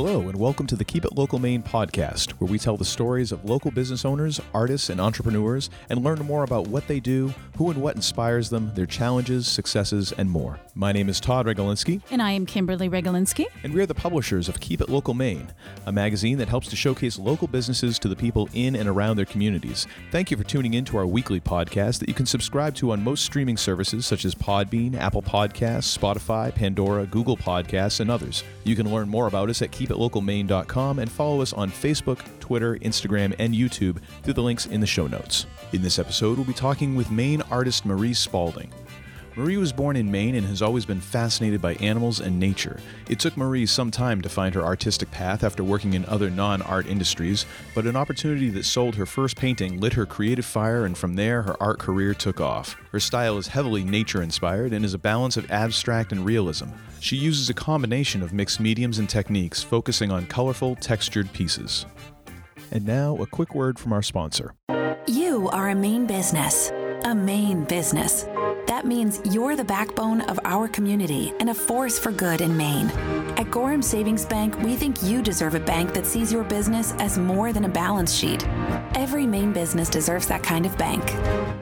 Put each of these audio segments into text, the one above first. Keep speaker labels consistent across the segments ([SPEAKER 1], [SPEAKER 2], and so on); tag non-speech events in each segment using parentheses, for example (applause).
[SPEAKER 1] Hello, and welcome to the Keep It Local Maine podcast, where we tell the stories of local business owners, artists, and entrepreneurs and learn more about what they do, who and what inspires them, their challenges, successes, and more. My name is Todd Regalinski.
[SPEAKER 2] And I am Kimberly Regalinski.
[SPEAKER 1] And we are the publishers of Keep It Local Maine, a magazine that helps to showcase local businesses to the people in and around their communities. Thank you for tuning in to our weekly podcast that you can subscribe to on most streaming services such as Podbean, Apple Podcasts, Spotify, Pandora, Google Podcasts, and others. You can learn more about us at keepitlocalmaine.com and follow us on Facebook, Twitter, Instagram, and YouTube through the links in the show notes. In this episode, we'll be talking with Maine artist Marie Spaulding. Marie was born in Maine and has always been fascinated by animals and nature. It took Marie some time to find her artistic path after working in other non art industries, but an opportunity that sold her first painting lit her creative fire, and from there, her art career took off. Her style is heavily nature inspired and is a balance of abstract and realism. She uses a combination of mixed mediums and techniques, focusing on colorful, textured pieces. And now, a quick word from our sponsor.
[SPEAKER 3] You are a Maine business, a Maine business. That means you're the backbone of our community and a force for good in Maine. At Gorham Savings Bank, we think you deserve a bank that sees your business as more than a balance sheet. Every Maine business deserves that kind of bank.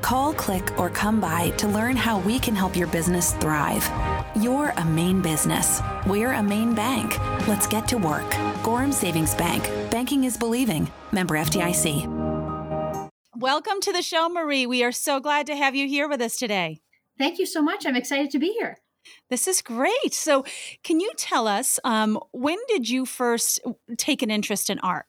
[SPEAKER 3] Call, click, or come by to learn how we can help your business thrive. You're a Maine business. We're a Maine bank. Let's get to work. Gorham Savings Bank. Banking is believing. Member FDIC.
[SPEAKER 2] Welcome to the show, Marie. We are so glad to have you here with us today.
[SPEAKER 4] Thank you so much. I'm excited to be here.
[SPEAKER 2] This is great. So, can you tell us um, when did you first take an interest in art?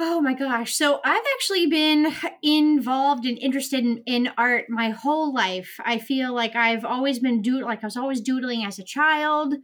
[SPEAKER 4] Oh my gosh. So I've actually been involved and interested in, in art my whole life. I feel like I've always been doodling, like I was always doodling as a child.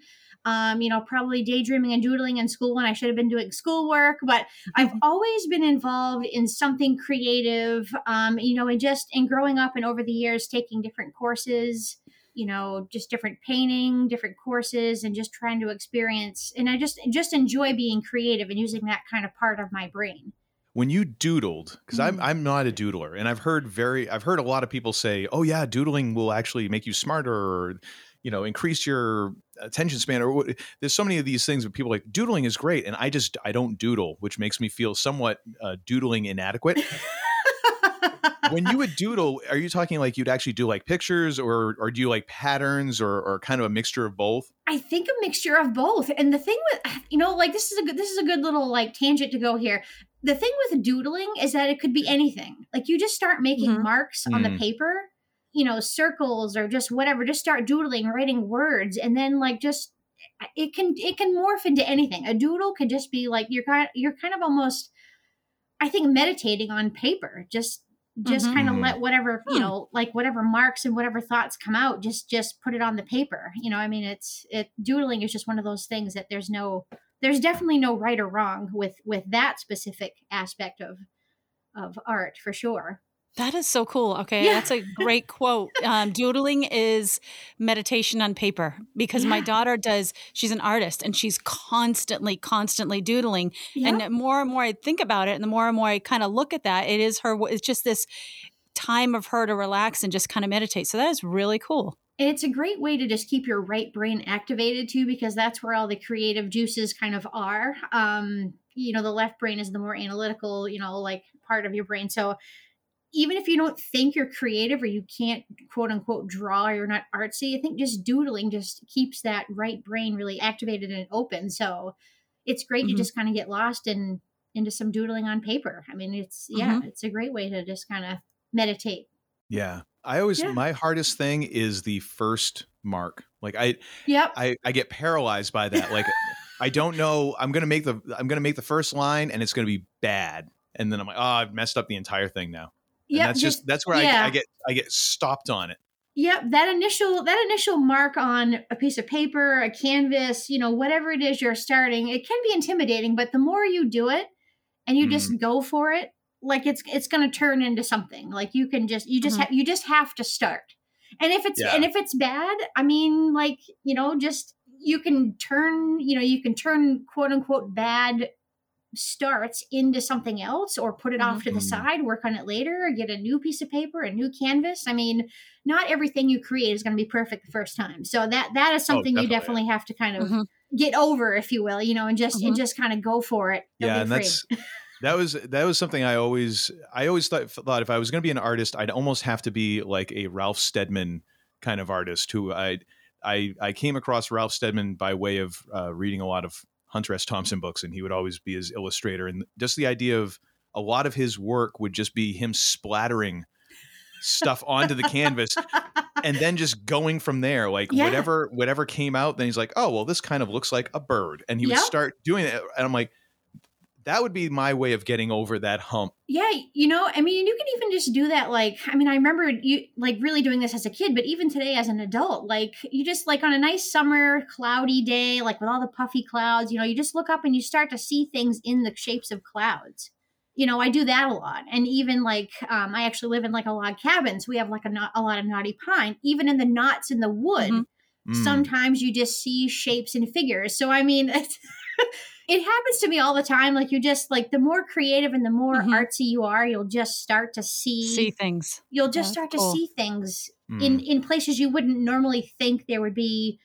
[SPEAKER 4] Um, you know, probably daydreaming and doodling in school when I should have been doing schoolwork, but I've always been involved in something creative. Um, you know, and just in growing up and over the years taking different courses, you know, just different painting, different courses, and just trying to experience. And I just just enjoy being creative and using that kind of part of my brain
[SPEAKER 1] when you doodled because mm-hmm. i'm i'm not a doodler and i've heard very i've heard a lot of people say oh yeah doodling will actually make you smarter or you know increase your attention span or there's so many of these things where people like doodling is great and i just i don't doodle which makes me feel somewhat uh, doodling inadequate. When you would doodle are you talking like you'd actually do like pictures or or do you like patterns or or kind of a mixture of both?
[SPEAKER 4] I think a mixture of both and the thing with (sighs) you know like this is a good this is a good little like tangent to go here. The thing with doodling is that it could be anything. Like you just start making mm-hmm. marks on mm. the paper you know circles or just whatever just start doodling writing words and then like just it can it can morph into anything a doodle could just be like you're kind you're kind of almost i think meditating on paper just just mm-hmm. kind of let whatever you hmm. know like whatever marks and whatever thoughts come out just just put it on the paper you know i mean it's it doodling is just one of those things that there's no there's definitely no right or wrong with with that specific aspect of of art for sure
[SPEAKER 2] that is so cool. Okay, yeah. that's a great quote. Um, doodling is meditation on paper because yeah. my daughter does. She's an artist and she's constantly, constantly doodling. Yeah. And the more and more I think about it, and the more and more I kind of look at that, it is her. It's just this time of her to relax and just kind of meditate. So that is really cool.
[SPEAKER 4] It's a great way to just keep your right brain activated too, because that's where all the creative juices kind of are. Um, you know, the left brain is the more analytical, you know, like part of your brain. So even if you don't think you're creative or you can't quote unquote draw or you're not artsy, I think just doodling just keeps that right brain really activated and open. So it's great mm-hmm. to just kind of get lost in into some doodling on paper. I mean, it's yeah, mm-hmm. it's a great way to just kind of meditate.
[SPEAKER 1] Yeah. I always yeah. my hardest thing is the first mark. Like I
[SPEAKER 4] yep.
[SPEAKER 1] I, I get paralyzed by that. Like I don't know I'm gonna make the I'm gonna make the first line and it's gonna be bad. And then I'm like, oh, I've messed up the entire thing now. Yeah, that's just, just, that's where yeah. I, I get I get stopped on it.
[SPEAKER 4] Yep, that initial that initial mark on a piece of paper, a canvas, you know, whatever it is you're starting, it can be intimidating, but the more you do it and you mm. just go for it, like it's it's going to turn into something. Like you can just you just mm-hmm. ha- you just have to start. And if it's yeah. and if it's bad, I mean like, you know, just you can turn, you know, you can turn quote unquote bad starts into something else or put it mm-hmm. off to the mm-hmm. side, work on it later, get a new piece of paper, a new canvas. I mean, not everything you create is going to be perfect the first time. So that that is oh, something oh, definitely. you definitely have to kind of mm-hmm. get over, if you will, you know, and just mm-hmm. and just kind of go for it.
[SPEAKER 1] Don't yeah, and that's (laughs) that was that was something I always I always thought, thought if I was going to be an artist, I'd almost have to be like a Ralph Steadman kind of artist who I I I came across Ralph Steadman by way of uh, reading a lot of Hunter S. Thompson books, and he would always be his illustrator, and just the idea of a lot of his work would just be him splattering stuff (laughs) onto the canvas and then just going from there like yeah. whatever whatever came out then he's like oh well this kind of looks like a bird and he would start doing it and i'm like that would be my way of getting over that hump.
[SPEAKER 4] Yeah, you know, I mean, you can even just do that. Like, I mean, I remember you like really doing this as a kid, but even today as an adult, like, you just like on a nice summer cloudy day, like with all the puffy clouds, you know, you just look up and you start to see things in the shapes of clouds. You know, I do that a lot, and even like um, I actually live in like a log cabin, so we have like a, a lot of knotty pine. Even in the knots in the wood, mm-hmm. mm. sometimes you just see shapes and figures. So I mean. (laughs) it happens to me all the time. Like you just like the more creative and the more mm-hmm. artsy you are, you'll just start to see
[SPEAKER 2] see things.
[SPEAKER 4] You'll just start cool. to see things mm. in in places you wouldn't normally think there would be,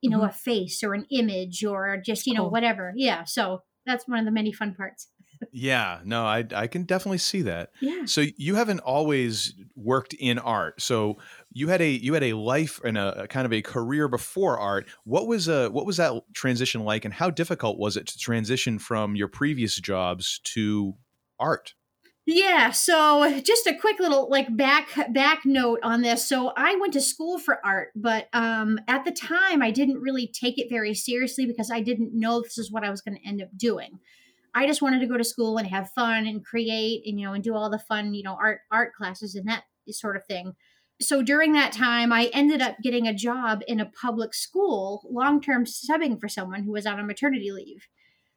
[SPEAKER 4] you know, mm-hmm. a face or an image or just you know whatever. Yeah, so that's one of the many fun parts (laughs)
[SPEAKER 1] yeah, no, I I can definitely see that.
[SPEAKER 4] Yeah.
[SPEAKER 1] So you haven't always worked in art. So you had a you had a life and a, kind of a career before art. What was a what was that transition like, and how difficult was it to transition from your previous jobs to art?
[SPEAKER 4] Yeah, so just a quick little like back back note on this. So I went to school for art, but um at the time I didn't really take it very seriously because I didn't know this is what I was going to end up doing. I just wanted to go to school and have fun and create and you know and do all the fun you know art art classes and that sort of thing. So during that time, I ended up getting a job in a public school, long term subbing for someone who was on a maternity leave.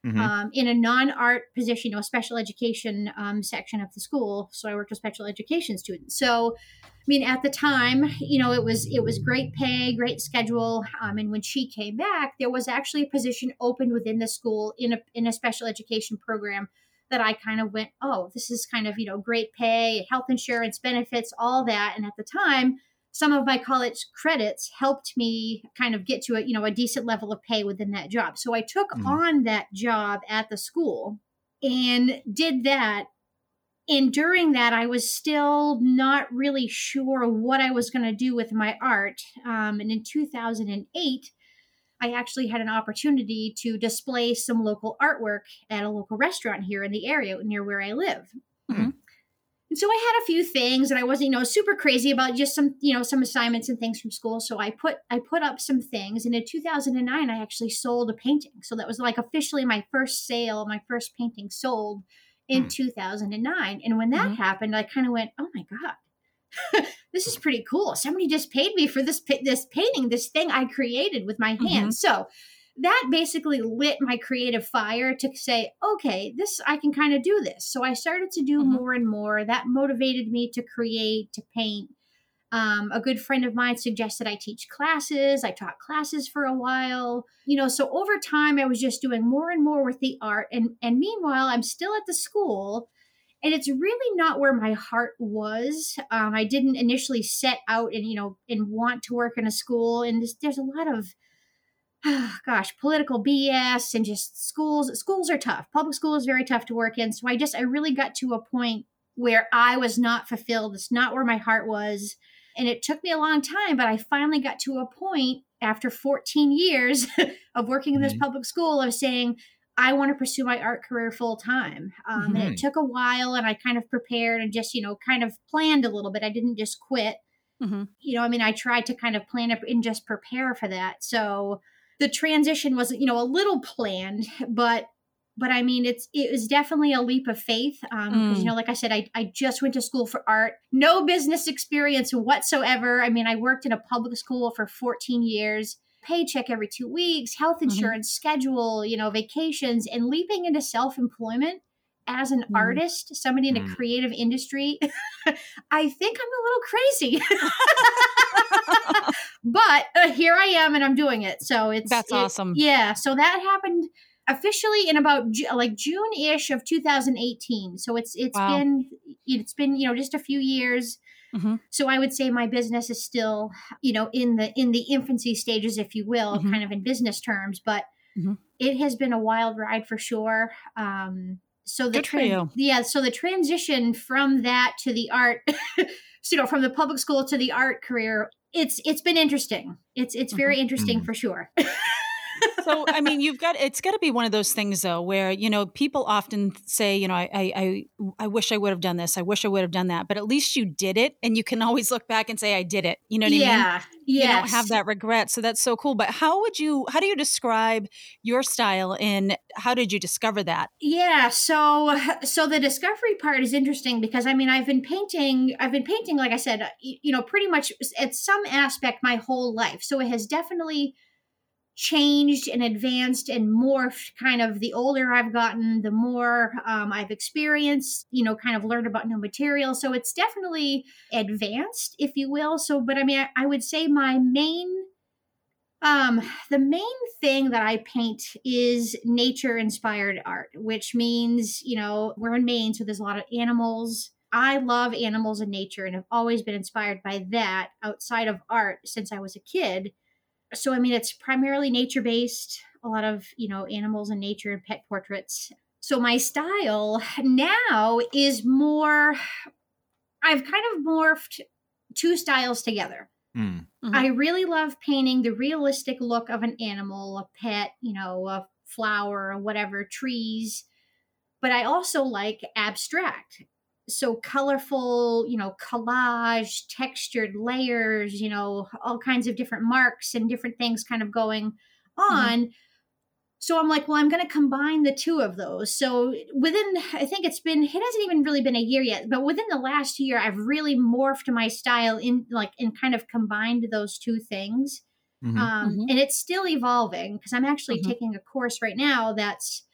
[SPEAKER 4] Mm-hmm. Um, in a non-art position, you know, special education um, section of the school. So I worked with special education students. So I mean, at the time, you know, it was it was great pay, great schedule. Um, and when she came back, there was actually a position open within the school in a in a special education program that I kind of went, oh, this is kind of you know great pay, health insurance, benefits, all that. And at the time, some of my college credits helped me kind of get to a you know a decent level of pay within that job. So I took mm-hmm. on that job at the school and did that and during that i was still not really sure what i was going to do with my art um, and in 2008 i actually had an opportunity to display some local artwork at a local restaurant here in the area near where i live mm-hmm. and so i had a few things and i wasn't you know super crazy about just some you know some assignments and things from school so i put i put up some things and in 2009 i actually sold a painting so that was like officially my first sale my first painting sold in mm. 2009. And when that mm-hmm. happened, I kind of went, "Oh my god, this is pretty cool. Somebody just paid me for this this painting, this thing I created with my hands." Mm-hmm. So that basically lit my creative fire to say, "Okay, this I can kind of do this." So I started to do mm-hmm. more and more. That motivated me to create, to paint. Um, a good friend of mine suggested I teach classes. I taught classes for a while. You know, so over time I was just doing more and more with the art. And and meanwhile, I'm still at the school, and it's really not where my heart was. Um, I didn't initially set out and you know and want to work in a school. And there's, there's a lot of oh, (sighs) gosh, political BS and just schools. Schools are tough. Public school is very tough to work in. So I just I really got to a point where I was not fulfilled. It's not where my heart was. And it took me a long time, but I finally got to a point after 14 years (laughs) of working in this mm-hmm. public school of saying, I want to pursue my art career full time. Um, mm-hmm. And it mm-hmm. took a while, and I kind of prepared and just, you know, kind of planned a little bit. I didn't just quit. Mm-hmm. You know, I mean, I tried to kind of plan it and just prepare for that. So the transition was, you know, a little planned, (laughs) but but I mean, it's it was definitely a leap of faith um, mm. you know, like I said, I I just went to school for art, no business experience whatsoever. I mean, I worked in a public school for 14 years, paycheck every two weeks, health mm-hmm. insurance, mm-hmm. schedule, you know, vacations, and leaping into self employment as an mm. artist, somebody in a mm. creative industry, (laughs) I think I'm a little crazy. (laughs) but uh, here I am and I'm doing it. So it's
[SPEAKER 2] that's
[SPEAKER 4] it,
[SPEAKER 2] awesome.
[SPEAKER 4] Yeah. So that happened officially in about like June-ish of 2018. So it's it's wow. been it's been you know just a few years. Mm-hmm. So I would say my business is still you know in the in the infancy stages, if you will, mm-hmm. kind of in business terms. But mm-hmm. it has been a wild ride for sure. Um, so the tra- yeah, so the transition from that to the art, (laughs) you know, from the public school to the art career, it's it's been interesting. It's it's very mm-hmm. interesting mm-hmm. for sure. (laughs)
[SPEAKER 2] so I mean, you've got it's got to be one of those things though, where you know people often say, you know, I I I wish I would have done this, I wish I would have done that, but at least you did it, and you can always look back and say, I did it. You know what yeah, I mean? Yeah,
[SPEAKER 4] You
[SPEAKER 2] don't have that regret, so that's so cool. But how would you? How do you describe your style, and how did you discover that?
[SPEAKER 4] Yeah, so (laughs) so the discovery part is interesting because I mean, I've been painting, I've been painting, like I said, you know, pretty much at some aspect my whole life. So it has definitely changed and advanced and morphed kind of the older I've gotten, the more um, I've experienced, you know, kind of learned about new material. So it's definitely advanced, if you will. So, but I mean, I, I would say my main um, the main thing that I paint is nature inspired art, which means, you know, we're in Maine, so there's a lot of animals. I love animals and nature and have always been inspired by that outside of art since I was a kid so i mean it's primarily nature based a lot of you know animals and nature and pet portraits so my style now is more i've kind of morphed two styles together mm. mm-hmm. i really love painting the realistic look of an animal a pet you know a flower or whatever trees but i also like abstract so colorful, you know, collage, textured layers, you know, all kinds of different marks and different things kind of going mm-hmm. on. Mm-hmm. So I'm like, well, I'm going to combine the two of those. So within, I think it's been, it hasn't even really been a year yet, but within the last year, I've really morphed my style in like, and kind of combined those two things. Mm-hmm. Um, mm-hmm. And it's still evolving because I'm actually mm-hmm. taking a course right now that's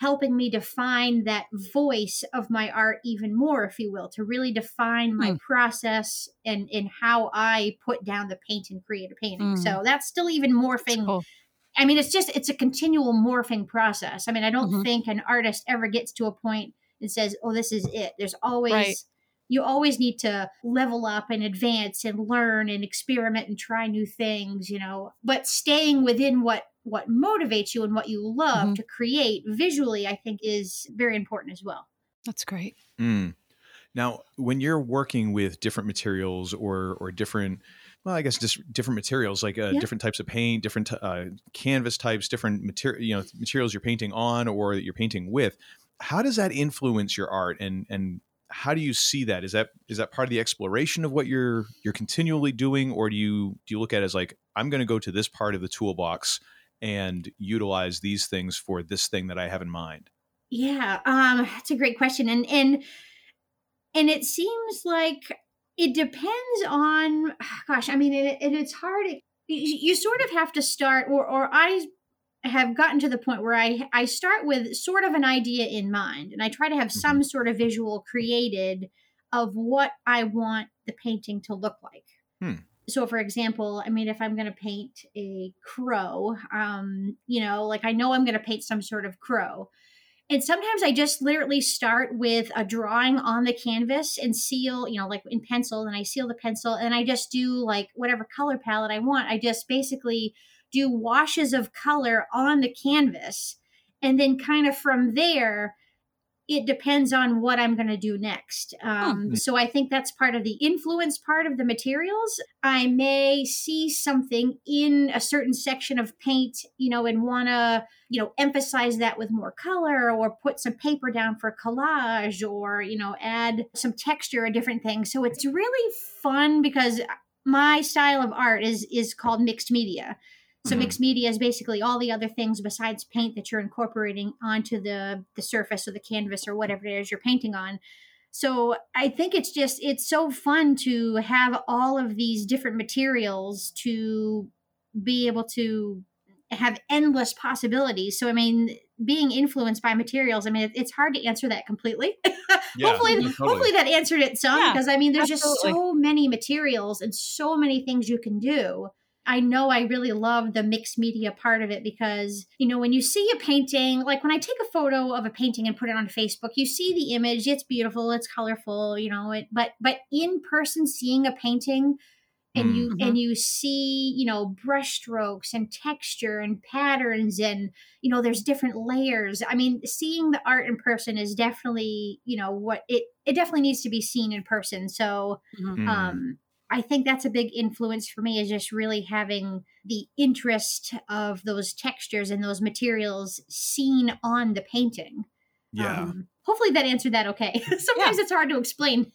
[SPEAKER 4] helping me define that voice of my art even more, if you will, to really define my mm. process and, and how I put down the paint and create a painting. Mm. So that's still even morphing. Cool. I mean, it's just, it's a continual morphing process. I mean, I don't mm-hmm. think an artist ever gets to a point and says, oh, this is it. There's always, right. you always need to level up and advance and learn and experiment and try new things, you know, but staying within what what motivates you and what you love mm-hmm. to create visually, I think is very important as well.
[SPEAKER 2] That's great.
[SPEAKER 1] Mm. Now, when you're working with different materials or or different well, I guess just different materials, like uh, yeah. different types of paint, different uh, canvas types, different material, you know, materials you're painting on or that you're painting with. How does that influence your art, and and how do you see that? Is that is that part of the exploration of what you're you're continually doing, or do you do you look at it as like I'm going to go to this part of the toolbox and utilize these things for this thing that I have in mind?
[SPEAKER 4] Yeah, um, that's a great question, and and and it seems like it depends on. (sighs) Gosh, I mean, it, it, it's hard. It, you sort of have to start, or or I have gotten to the point where I I start with sort of an idea in mind, and I try to have mm-hmm. some sort of visual created of what I want the painting to look like. Hmm so for example i mean if i'm going to paint a crow um you know like i know i'm going to paint some sort of crow. And sometimes i just literally start with a drawing on the canvas and seal you know like in pencil and i seal the pencil and i just do like whatever color palette i want. I just basically do washes of color on the canvas and then kind of from there it depends on what I'm going to do next. Um, So I think that's part of the influence part of the materials. I may see something in a certain section of paint, you know, and want to, you know, emphasize that with more color or put some paper down for collage or, you know, add some texture or different things. So it's really fun because my style of art is is called mixed media. So mm-hmm. mixed media is basically all the other things besides paint that you're incorporating onto the the surface or the canvas or whatever it is you're painting on. So I think it's just it's so fun to have all of these different materials to be able to have endless possibilities. So I mean, being influenced by materials, I mean, it's hard to answer that completely. (laughs) Yeah, hopefully, totally. hopefully that answered it some yeah, because I mean, there's absolutely. just so many materials and so many things you can do. I know I really love the mixed media part of it because, you know, when you see a painting, like when I take a photo of a painting and put it on Facebook, you see the image, it's beautiful, it's colorful, you know, it, but but in person seeing a painting and you mm-hmm. and you see you know brush strokes and texture and patterns and you know there's different layers i mean seeing the art in person is definitely you know what it it definitely needs to be seen in person so mm-hmm. um I think that's a big influence for me is just really having the interest of those textures and those materials seen on the painting.
[SPEAKER 1] Yeah. Um,
[SPEAKER 4] hopefully that answered that okay. (laughs) Sometimes yeah. it's hard to explain.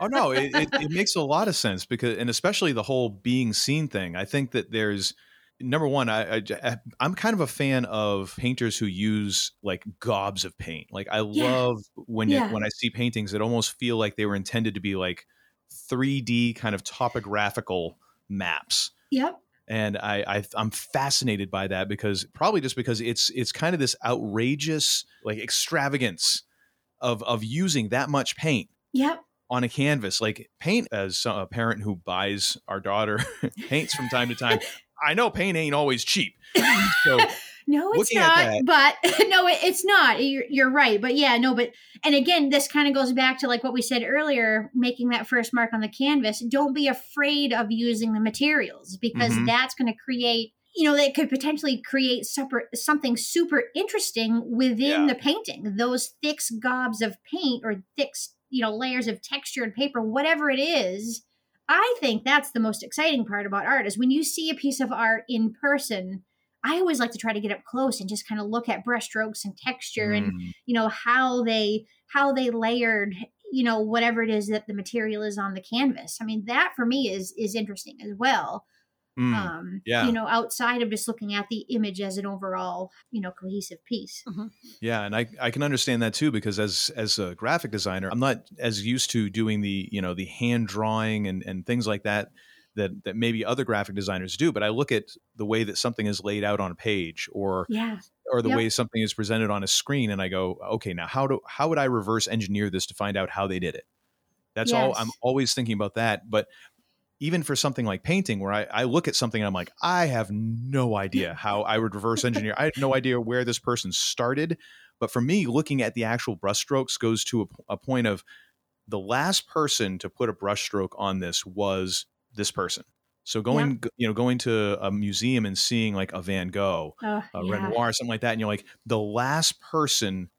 [SPEAKER 1] oh no, it, it, it, makes a lot of sense because, and especially the whole being seen thing. I think that there's number one. I, I am kind of a fan of painters who use like gobs of paint. Like I yeah. love when yeah. when I see paintings that almost feel like they were intended to be like 3D kind of topographical maps.
[SPEAKER 4] Yep.
[SPEAKER 1] And I, I I'm fascinated by that because probably just because it's it's kind of this outrageous like extravagance of of using that much paint.
[SPEAKER 4] Yep
[SPEAKER 1] on a canvas like paint as a parent who buys our daughter (laughs) paints from time to time (laughs) i know paint ain't always cheap
[SPEAKER 4] so no, it's not. But (laughs) no, it, it's not. You're, you're right. But yeah, no, but and again, this kind of goes back to like what we said earlier, making that first mark on the canvas. Don't be afraid of using the materials because mm-hmm. that's going to create you know that could potentially create super, something super interesting within yeah. the painting those thick gobs of paint or thick you know layers of texture and paper whatever it is i think that's the most exciting part about art is when you see a piece of art in person I always like to try to get up close and just kind of look at brushstrokes and texture mm. and you know how they how they layered you know whatever it is that the material is on the canvas. I mean that for me is is interesting as well. Mm. Um, yeah. you know, outside of just looking at the image as an overall, you know, cohesive piece.
[SPEAKER 1] Mm-hmm. Yeah, and I, I can understand that too because as as a graphic designer, I'm not as used to doing the you know the hand drawing and and things like that that that maybe other graphic designers do but i look at the way that something is laid out on a page or
[SPEAKER 4] yeah
[SPEAKER 1] or the yep. way something is presented on a screen and i go okay now how do how would i reverse engineer this to find out how they did it that's yes. all i'm always thinking about that but even for something like painting where I, I look at something and i'm like i have no idea (laughs) how i would reverse engineer i have no idea where this person started but for me looking at the actual brushstrokes goes to a, a point of the last person to put a brushstroke on this was this person. So going, yeah. you know, going to a museum and seeing like a Van Gogh, uh, a yeah. Renoir, something like that, and you're like the last person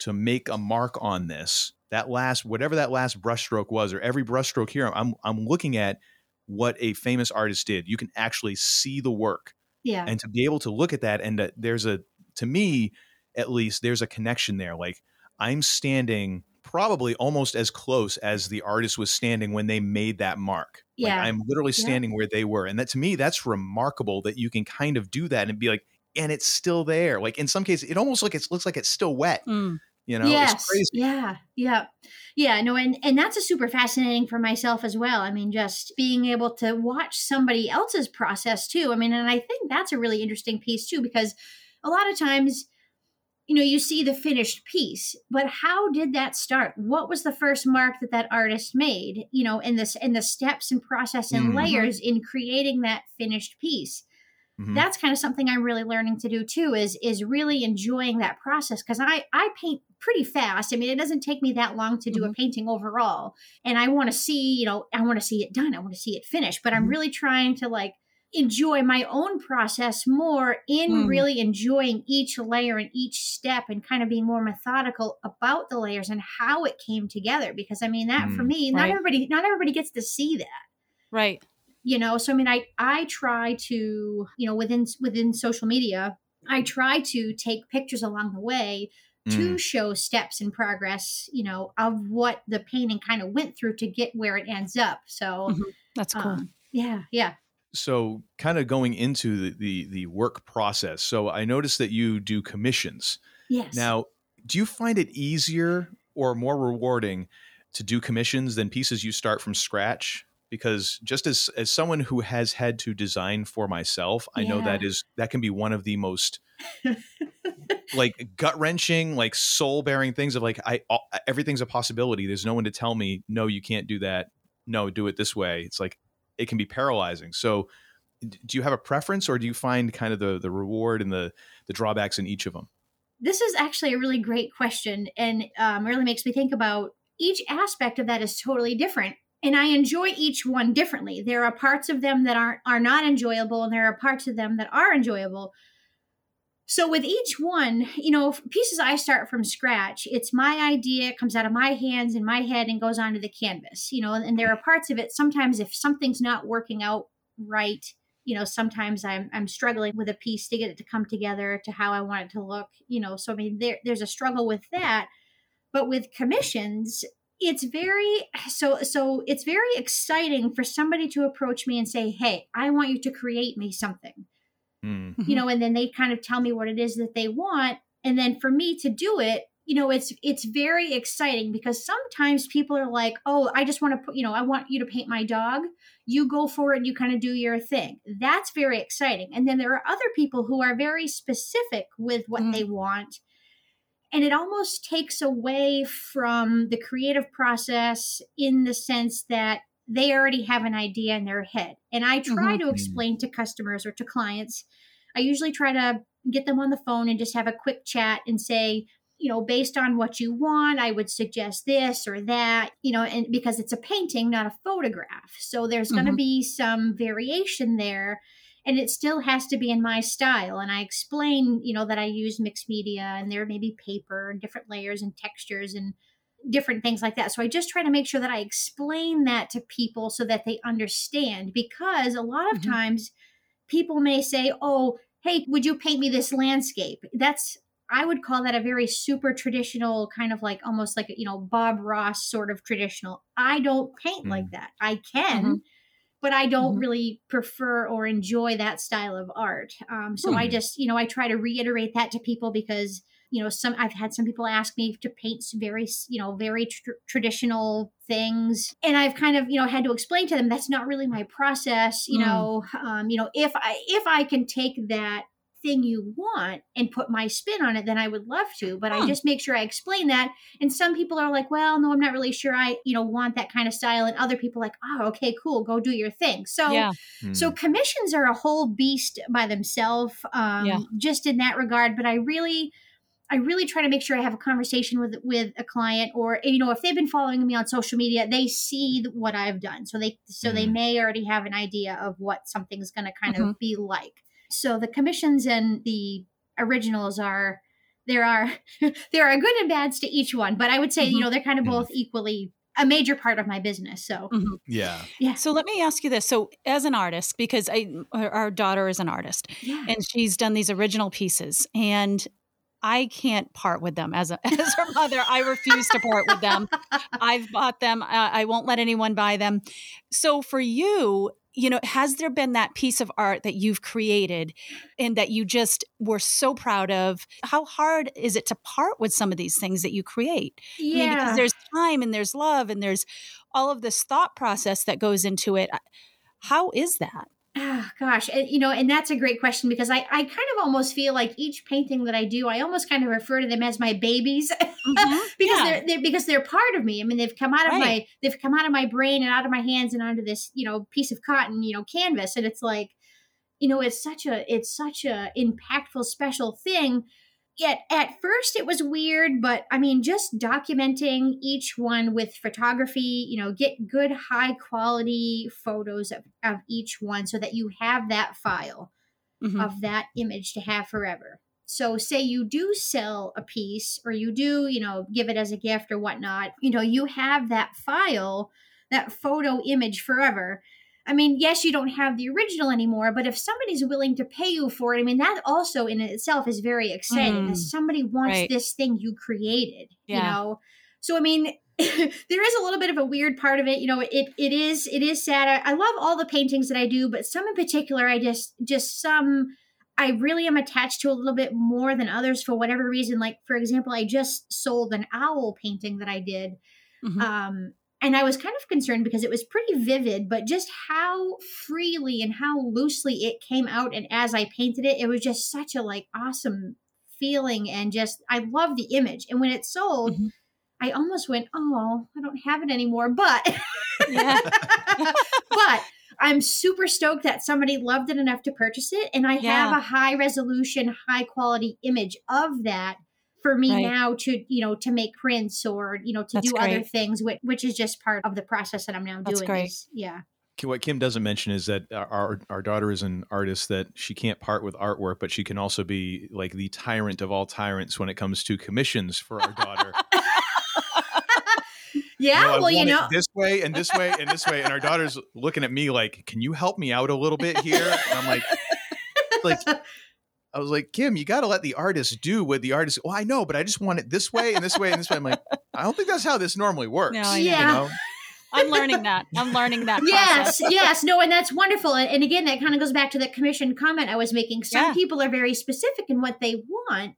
[SPEAKER 1] to make a mark on this, that last whatever that last brushstroke was, or every brushstroke here, I'm I'm looking at what a famous artist did. You can actually see the work,
[SPEAKER 4] yeah,
[SPEAKER 1] and to be able to look at that, and uh, there's a to me at least there's a connection there. Like I'm standing probably almost as close as the artist was standing when they made that mark.
[SPEAKER 4] Yeah.
[SPEAKER 1] Like I'm literally standing yeah. where they were. And that to me, that's remarkable that you can kind of do that and be like, and it's still there. Like in some cases, it almost like it looks like it's still wet. Mm. You know,
[SPEAKER 4] yes. Yeah. Yeah. Yeah. No, and, and that's a super fascinating for myself as well. I mean, just being able to watch somebody else's process too. I mean, and I think that's a really interesting piece too, because a lot of times you know you see the finished piece but how did that start what was the first mark that that artist made you know in this in the steps and process and mm-hmm. layers in creating that finished piece mm-hmm. that's kind of something i'm really learning to do too is is really enjoying that process because i i paint pretty fast i mean it doesn't take me that long to do mm-hmm. a painting overall and i want to see you know i want to see it done i want to see it finished but i'm mm-hmm. really trying to like enjoy my own process more in mm. really enjoying each layer and each step and kind of being more methodical about the layers and how it came together because i mean that mm. for me not right. everybody not everybody gets to see that
[SPEAKER 2] right
[SPEAKER 4] you know so i mean i i try to you know within within social media i try to take pictures along the way to mm. show steps in progress you know of what the painting kind of went through to get where it ends up so
[SPEAKER 2] mm-hmm. that's cool
[SPEAKER 4] um, yeah yeah
[SPEAKER 1] so kind of going into the, the, the work process so i noticed that you do commissions.
[SPEAKER 4] Yes.
[SPEAKER 1] Now do you find it easier or more rewarding to do commissions than pieces you start from scratch? Because just as as someone who has had to design for myself i yeah. know that is that can be one of the most (laughs) like gut wrenching like soul bearing things of like i all, everything's a possibility. There's no one to tell me no you can't do that. No do it this way. It's like it can be paralyzing. So, do you have a preference, or do you find kind of the the reward and the the drawbacks in each of them?
[SPEAKER 4] This is actually a really great question, and um, really makes me think about each aspect of that is totally different. and I enjoy each one differently. There are parts of them that aren't are not enjoyable, and there are parts of them that are enjoyable. So with each one, you know, pieces I start from scratch. It's my idea, it comes out of my hands and my head and goes onto the canvas. You know, and there are parts of it. Sometimes if something's not working out right, you know, sometimes I'm I'm struggling with a piece to get it to come together to how I want it to look. You know, so I mean, there there's a struggle with that. But with commissions, it's very so so it's very exciting for somebody to approach me and say hey i want you to create me something mm-hmm. you know and then they kind of tell me what it is that they want. And then for me to do it you know it's it's very exciting because sometimes people are like oh i just want to put you know i want you to paint my dog. You go for it and you kind of do your thing. That's very exciting. And then there are other people who are very specific with what mm-hmm. they want. And it almost takes away from the creative process in the sense that they already have an idea in their head. And I try mm-hmm. to explain to customers or to clients, I usually try to get them on the phone and just have a quick chat and say, you know, based on what you want, I would suggest this or that, you know, and because it's a painting, not a photograph. So there's mm-hmm. going to be some variation there and it still has to be in my style and i explain you know that i use mixed media and there may be paper and different layers and textures and different things like that so i just try to make sure that i explain that to people so that they understand because a lot of mm-hmm. times people may say oh hey would you paint me this landscape that's I would call that a very super traditional kind of like almost like you know Bob Ross sort of traditional. I don't paint mm. like that. I can, mm-hmm but I don't mm-hmm. really prefer or enjoy that style of art. Um, so. I just, you know, I try to reiterate that to people because, you know, some I've had some people ask me to paint very, you know, very tr- traditional things, and I've kind of, you know, had to explain to them that's not really my process. You mm. know, um, you know, if I if I can take that thing you want and put my spin on it, then I would love to. But I just make sure I explain that. And some people are like, well, no, I'm not really sure I, you know, want that kind of style. And other people like, oh, okay, cool, go do your thing. So, yeah. so hmm. commissions are a whole beast by themselves, um, yeah. just in that regard. But I really, I really try to make sure I have a conversation with with a client, or you know, if they've been following me on social media, they see what I've done, so they so mm. they may already have an idea of what something's going to kind mm-hmm. of be like. So the commissions and the originals are there are (laughs) there are good and bads to each one, but I would say mm-hmm. you know they're kind of mm-hmm. both equally a major part of my business. So
[SPEAKER 1] mm-hmm. yeah,
[SPEAKER 2] yeah. So let me ask you this: so as an artist, because I our daughter is an artist, yeah. and she's done these original pieces, and I can't part with them as a (laughs) as her mother. I refuse to part with them. I've bought them. I, I won't let anyone buy them. So for you, you know, has there been that piece of art that you've created and that you just were so proud of? How hard is it to part with some of these things that you create? Yeah. I mean, because there's time and there's love and there's all of this thought process that goes into it. How is that?
[SPEAKER 4] Oh, gosh, and, you know, and that's a great question because I, I kind of almost feel like each painting that I do, I almost kind of refer to them as my babies mm-hmm. (laughs) because yeah. they're, they're, because they're part of me. I mean, they've come out of right. my they've come out of my brain and out of my hands and onto this you know piece of cotton, you know, canvas, and it's like, you know, it's such a it's such a impactful, special thing yet at first it was weird but i mean just documenting each one with photography you know get good high quality photos of, of each one so that you have that file mm-hmm. of that image to have forever so say you do sell a piece or you do you know give it as a gift or whatnot you know you have that file that photo image forever I mean, yes, you don't have the original anymore, but if somebody's willing to pay you for it, I mean, that also in itself is very exciting. Mm, somebody wants right. this thing you created, yeah. you know? So, I mean, (laughs) there is a little bit of a weird part of it. You know, it it is it is sad. I, I love all the paintings that I do, but some in particular, I just just some I really am attached to a little bit more than others for whatever reason. Like for example, I just sold an owl painting that I did. Mm-hmm. Um, and I was kind of concerned because it was pretty vivid, but just how freely and how loosely it came out. And as I painted it, it was just such a like awesome feeling. And just, I love the image. And when it sold, mm-hmm. I almost went, oh, I don't have it anymore. But, (laughs) but I'm super stoked that somebody loved it enough to purchase it. And I yeah. have a high resolution, high quality image of that for me right. now to you know to make prints or you know to That's do great. other things which, which is just part of the process that i'm now That's doing great. Is, yeah
[SPEAKER 1] what Kim doesn't mention is that our our daughter is an artist that she can't part with artwork, but she can also be like the tyrant of all tyrants when it comes to commissions for our daughter.
[SPEAKER 4] yeah, (laughs) you know, well, you know,
[SPEAKER 1] this way and this way and this way, and our daughter's looking at me like, "Can you help me out a little bit here?" And I'm like, like. I was like, Kim, you got to let the artist do what the artist. Well, I know, but I just want it this way and this way and this way. I'm like, I don't think that's how this normally works. No,
[SPEAKER 4] yeah. You know? (laughs)
[SPEAKER 2] I'm learning that. I'm learning that. (laughs)
[SPEAKER 4] Yes, (laughs) yes, no, and that's wonderful. And again, that kind of goes back to that commission comment I was making. Some yeah. people are very specific in what they want,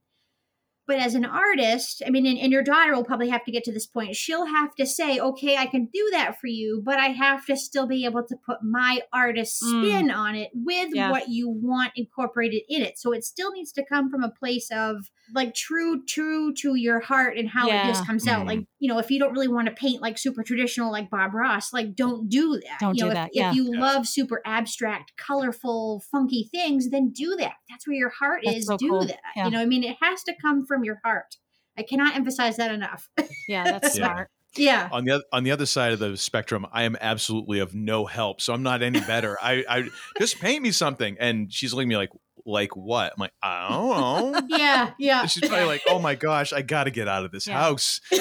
[SPEAKER 4] but as an artist, I mean, and, and, your daughter will probably have to get to this point. She'll have to say, okay, I can do that for you, but I have to still be able to put my artist mm. spin mm. on it with yeah. what you want incorporated in it. So it still needs to come from a place of like true, true to your heart and how yeah. it just comes mm. out. Like, you know, if you don't really want to paint like super traditional like Bob Ross, like don't do that.
[SPEAKER 2] Don't
[SPEAKER 4] you
[SPEAKER 2] do
[SPEAKER 4] know,
[SPEAKER 2] that.
[SPEAKER 4] If,
[SPEAKER 2] yeah.
[SPEAKER 4] if you love super abstract, colorful, funky things, then do that. That's where your heart That's is. So do cool. that. You know, I mean, it has to come from from your heart. I cannot emphasize that enough. (laughs)
[SPEAKER 2] yeah, that's smart.
[SPEAKER 4] Yeah.
[SPEAKER 1] On the on the other side of the spectrum, I am absolutely of no help. So I'm not any better. I, I just paint me something, and she's looking at me like, like what? I'm like, I don't
[SPEAKER 4] know. yeah, yeah.
[SPEAKER 1] she's probably like, oh my gosh, I got to get out of this yeah. house. (laughs)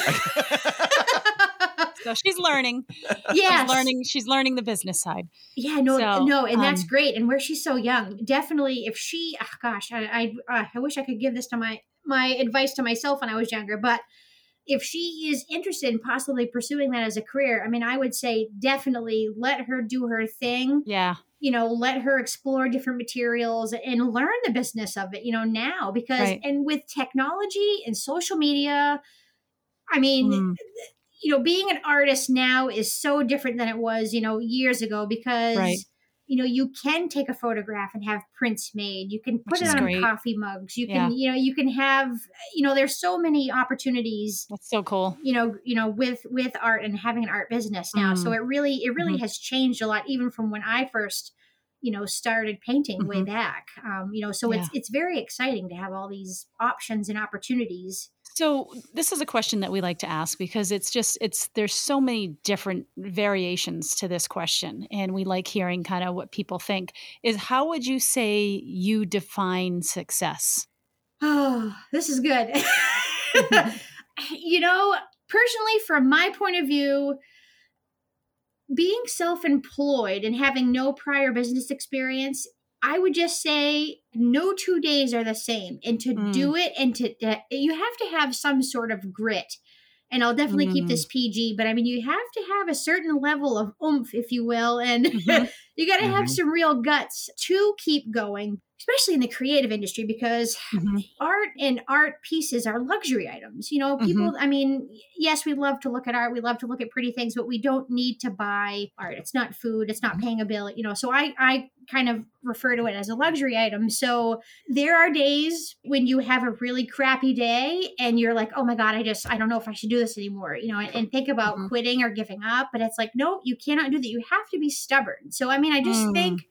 [SPEAKER 2] so she's learning.
[SPEAKER 4] Yeah,
[SPEAKER 2] she's learning. She's learning the business side.
[SPEAKER 4] Yeah, no, so, no, and um, that's great. And where she's so young, definitely. If she, oh gosh, I, I, uh, I wish I could give this to my my advice to myself when I was younger, but if she is interested in possibly pursuing that as a career, I mean, I would say definitely let her do her thing.
[SPEAKER 2] Yeah.
[SPEAKER 4] You know, let her explore different materials and learn the business of it, you know, now because, right. and with technology and social media, I mean, mm. you know, being an artist now is so different than it was, you know, years ago because. Right you know you can take a photograph and have prints made you can put it on great. coffee mugs you can you know you can have you know there's so many opportunities
[SPEAKER 2] that's so cool
[SPEAKER 4] you know you know with with art and having an art business now mm. so it really it really mm-hmm. has changed a lot even from when i first you know started painting mm-hmm. way back um, you know so yeah. it's it's very exciting to have all these options and opportunities
[SPEAKER 2] so this is a question that we like to ask because it's just it's there's so many different variations to this question and we like hearing kind of what people think is how would you say you define success?
[SPEAKER 4] Oh, this is good. (laughs) (laughs) you know, personally from my point of view, being self-employed and having no prior business experience I would just say no two days are the same. And to mm. do it and to, to, you have to have some sort of grit. And I'll definitely mm. keep this mm. PG, but I mean, you have to have a certain level of oomph, if you will. And mm-hmm. (laughs) you got to mm-hmm. have some real guts to keep going especially in the creative industry because mm-hmm. art and art pieces are luxury items you know people mm-hmm. i mean yes we love to look at art we love to look at pretty things but we don't need to buy art it's not food it's not mm-hmm. paying a bill you know so i i kind of refer to it as a luxury item so there are days when you have a really crappy day and you're like oh my god i just i don't know if i should do this anymore you know and, and think about mm-hmm. quitting or giving up but it's like no you cannot do that you have to be stubborn so i mean i just mm. think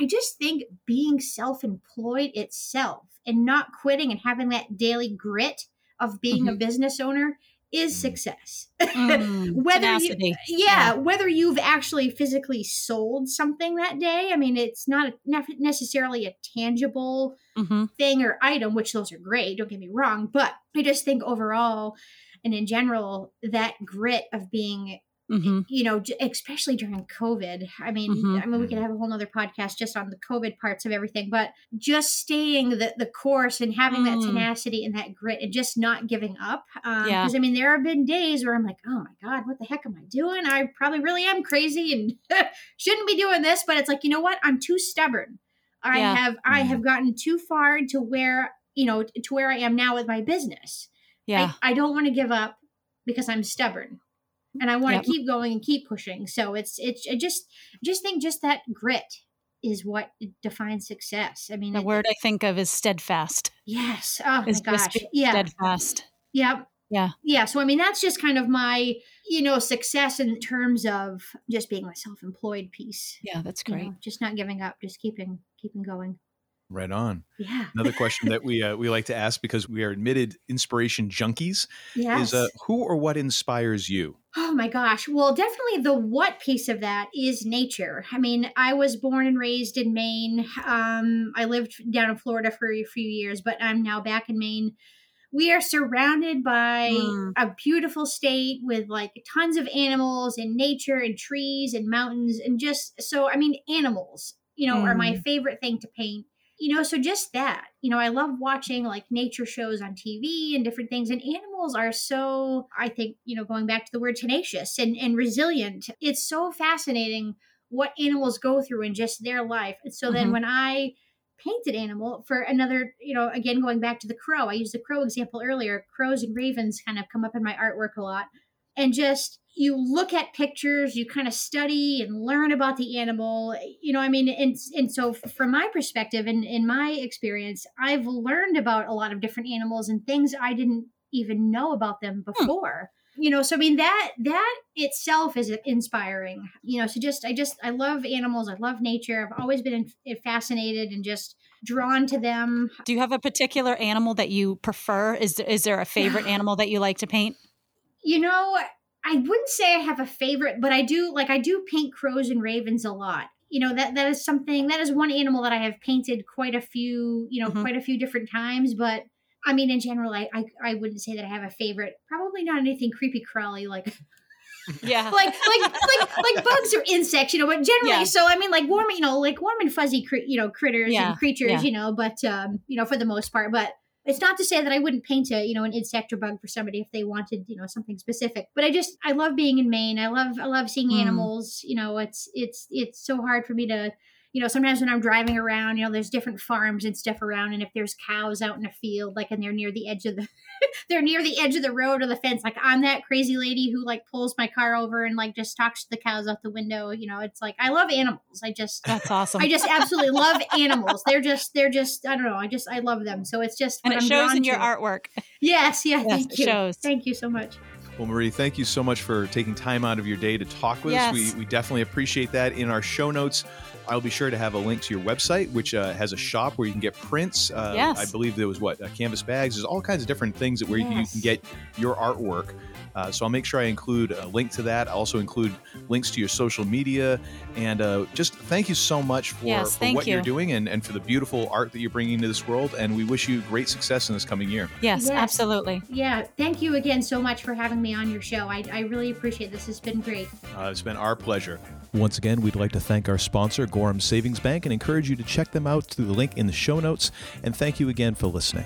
[SPEAKER 4] I just think being self employed itself and not quitting and having that daily grit of being mm-hmm. a business owner is mm. success. Mm, (laughs) whether you, yeah, yeah, whether you've actually physically sold something that day. I mean, it's not necessarily a tangible mm-hmm. thing or item, which those are great. Don't get me wrong, but I just think overall and in general, that grit of being Mm-hmm. you know especially during covid i mean mm-hmm. i mean we could have a whole nother podcast just on the covid parts of everything but just staying the, the course and having mm. that tenacity and that grit and just not giving up um yeah. because i mean there have been days where i'm like oh my god what the heck am i doing i probably really am crazy and (laughs) shouldn't be doing this but it's like you know what i'm too stubborn i yeah. have i mm-hmm. have gotten too far to where you know to where i am now with my business
[SPEAKER 2] yeah
[SPEAKER 4] i, I don't want to give up because i'm stubborn and I want yep. to keep going and keep pushing. So it's it's I just just think just that grit is what defines success. I mean,
[SPEAKER 2] the
[SPEAKER 4] it,
[SPEAKER 2] word I think of is steadfast.
[SPEAKER 4] Yes. Oh my gosh. Yeah.
[SPEAKER 2] Steadfast.
[SPEAKER 4] Yep.
[SPEAKER 2] Yeah.
[SPEAKER 4] Yeah. So I mean, that's just kind of my you know success in terms of just being my self-employed piece.
[SPEAKER 2] Yeah, that's great. You
[SPEAKER 4] know, just not giving up, just keeping keeping going.
[SPEAKER 1] Right on.
[SPEAKER 4] Yeah. (laughs)
[SPEAKER 1] Another question that we uh, we like to ask because we are admitted inspiration junkies
[SPEAKER 4] Yes.
[SPEAKER 1] is uh, who or what inspires you?
[SPEAKER 4] Oh my gosh. Well, definitely the what piece of that is nature. I mean, I was born and raised in Maine. Um, I lived down in Florida for a few years, but I'm now back in Maine. We are surrounded by
[SPEAKER 2] Mm.
[SPEAKER 4] a beautiful state with like tons of animals and nature and trees and mountains and just so I mean animals, you know, are my favorite thing to paint. You know, so just that. You know, I love watching like nature shows on TV and different things. And animals are so, I think, you know, going back to the word tenacious and, and resilient, it's so fascinating what animals go through in just their life. And so then
[SPEAKER 2] Mhm.
[SPEAKER 4] when I painted animal for another, you know, again, going back to the crow, I used the crow example earlier. Crows and ravens kind of come up in my artwork a lot. And just you look at pictures, you kind of study and learn about the animal. You know, I mean, and and so from my perspective and in my experience, I've learned about a lot of different animals and things I didn't even know about them hmm. before. You know, so I mean that that itself is inspiring. You know, so just I just I love animals. I love nature. I've always been eh, fascinated and just drawn to them.
[SPEAKER 2] Do you have a particular animal that you prefer? Is is there a favorite animal that you like to paint?
[SPEAKER 4] You know, I wouldn't say I have a favorite, but I do like I do paint crows and ravens a lot. You know that that is something that is one animal that I have painted quite a few, you know,
[SPEAKER 2] Mhm.
[SPEAKER 4] quite a few different times. But I mean, in general, I, I I wouldn't say that I have a favorite. Probably not anything creepy crawly like (laughs)
[SPEAKER 2] Yeah.
[SPEAKER 4] like like like like (laughs) bugs or insects, you know. But generally,
[SPEAKER 2] Yeah.
[SPEAKER 4] so I mean, like warm, you know, like warm and fuzzy, cre- you know, critters
[SPEAKER 2] Yeah,
[SPEAKER 4] and creatures,
[SPEAKER 2] yeah.
[SPEAKER 4] you know. But um, you know, for the most part, but it's not to say that I wouldn't paint a you know an insect or bug for somebody if they wanted you know something specific. But I just I love being in Maine. I love I love seeing
[SPEAKER 2] Mm.
[SPEAKER 4] animals. You know, it's it's it's so hard for me to. You know, sometimes when I'm driving around, you know, there's different farms and stuff around, and if there's cows out in a field, like, and they're near the edge of the, (laughs) they're near the edge of the road or the fence, like, I'm that crazy lady who like pulls my car over and like just talks to the cows out the window. You know, it's like I love animals. I just,
[SPEAKER 2] That's awesome.
[SPEAKER 4] I just absolutely love animals. They're just, they're just, I don't know. I just, I love them. So it's just,
[SPEAKER 2] and
[SPEAKER 4] what
[SPEAKER 2] it
[SPEAKER 4] I'm
[SPEAKER 2] shows
[SPEAKER 4] drawn
[SPEAKER 2] in your
[SPEAKER 4] to.
[SPEAKER 2] artwork.
[SPEAKER 4] Yes, yeah.
[SPEAKER 2] Yes,
[SPEAKER 4] thank
[SPEAKER 2] it
[SPEAKER 4] you.
[SPEAKER 2] shows.
[SPEAKER 4] Thank you so much.
[SPEAKER 1] Well, Marie, thank you so much for taking time out of your day to talk with us. We, we definitely appreciate that. In our show notes, I'll be sure to have a link to your website, which uh, has a shop where you can get prints. Uh,
[SPEAKER 2] Yes.
[SPEAKER 1] I believe there was what uh, canvas bags. There's all kinds of different things that where you, you can get your artwork. Uh, so I'll make sure I include a link to that. I'll also include links to your social media. And uh, just thank you so much for,
[SPEAKER 2] Yes,
[SPEAKER 1] for what you're doing and, and for the beautiful art that you're bringing to this world. And we wish you great success in this coming year.
[SPEAKER 2] Yes,
[SPEAKER 4] Yes.
[SPEAKER 2] absolutely.
[SPEAKER 4] Yeah. Thank you again so much for having me on your show. I, I really appreciate this. It's been great.
[SPEAKER 1] Uh, it's been our pleasure. Once again, we'd like to thank our sponsor, Gorham Savings Bank, and encourage you to check them out through the link in the show notes. And thank you again for listening.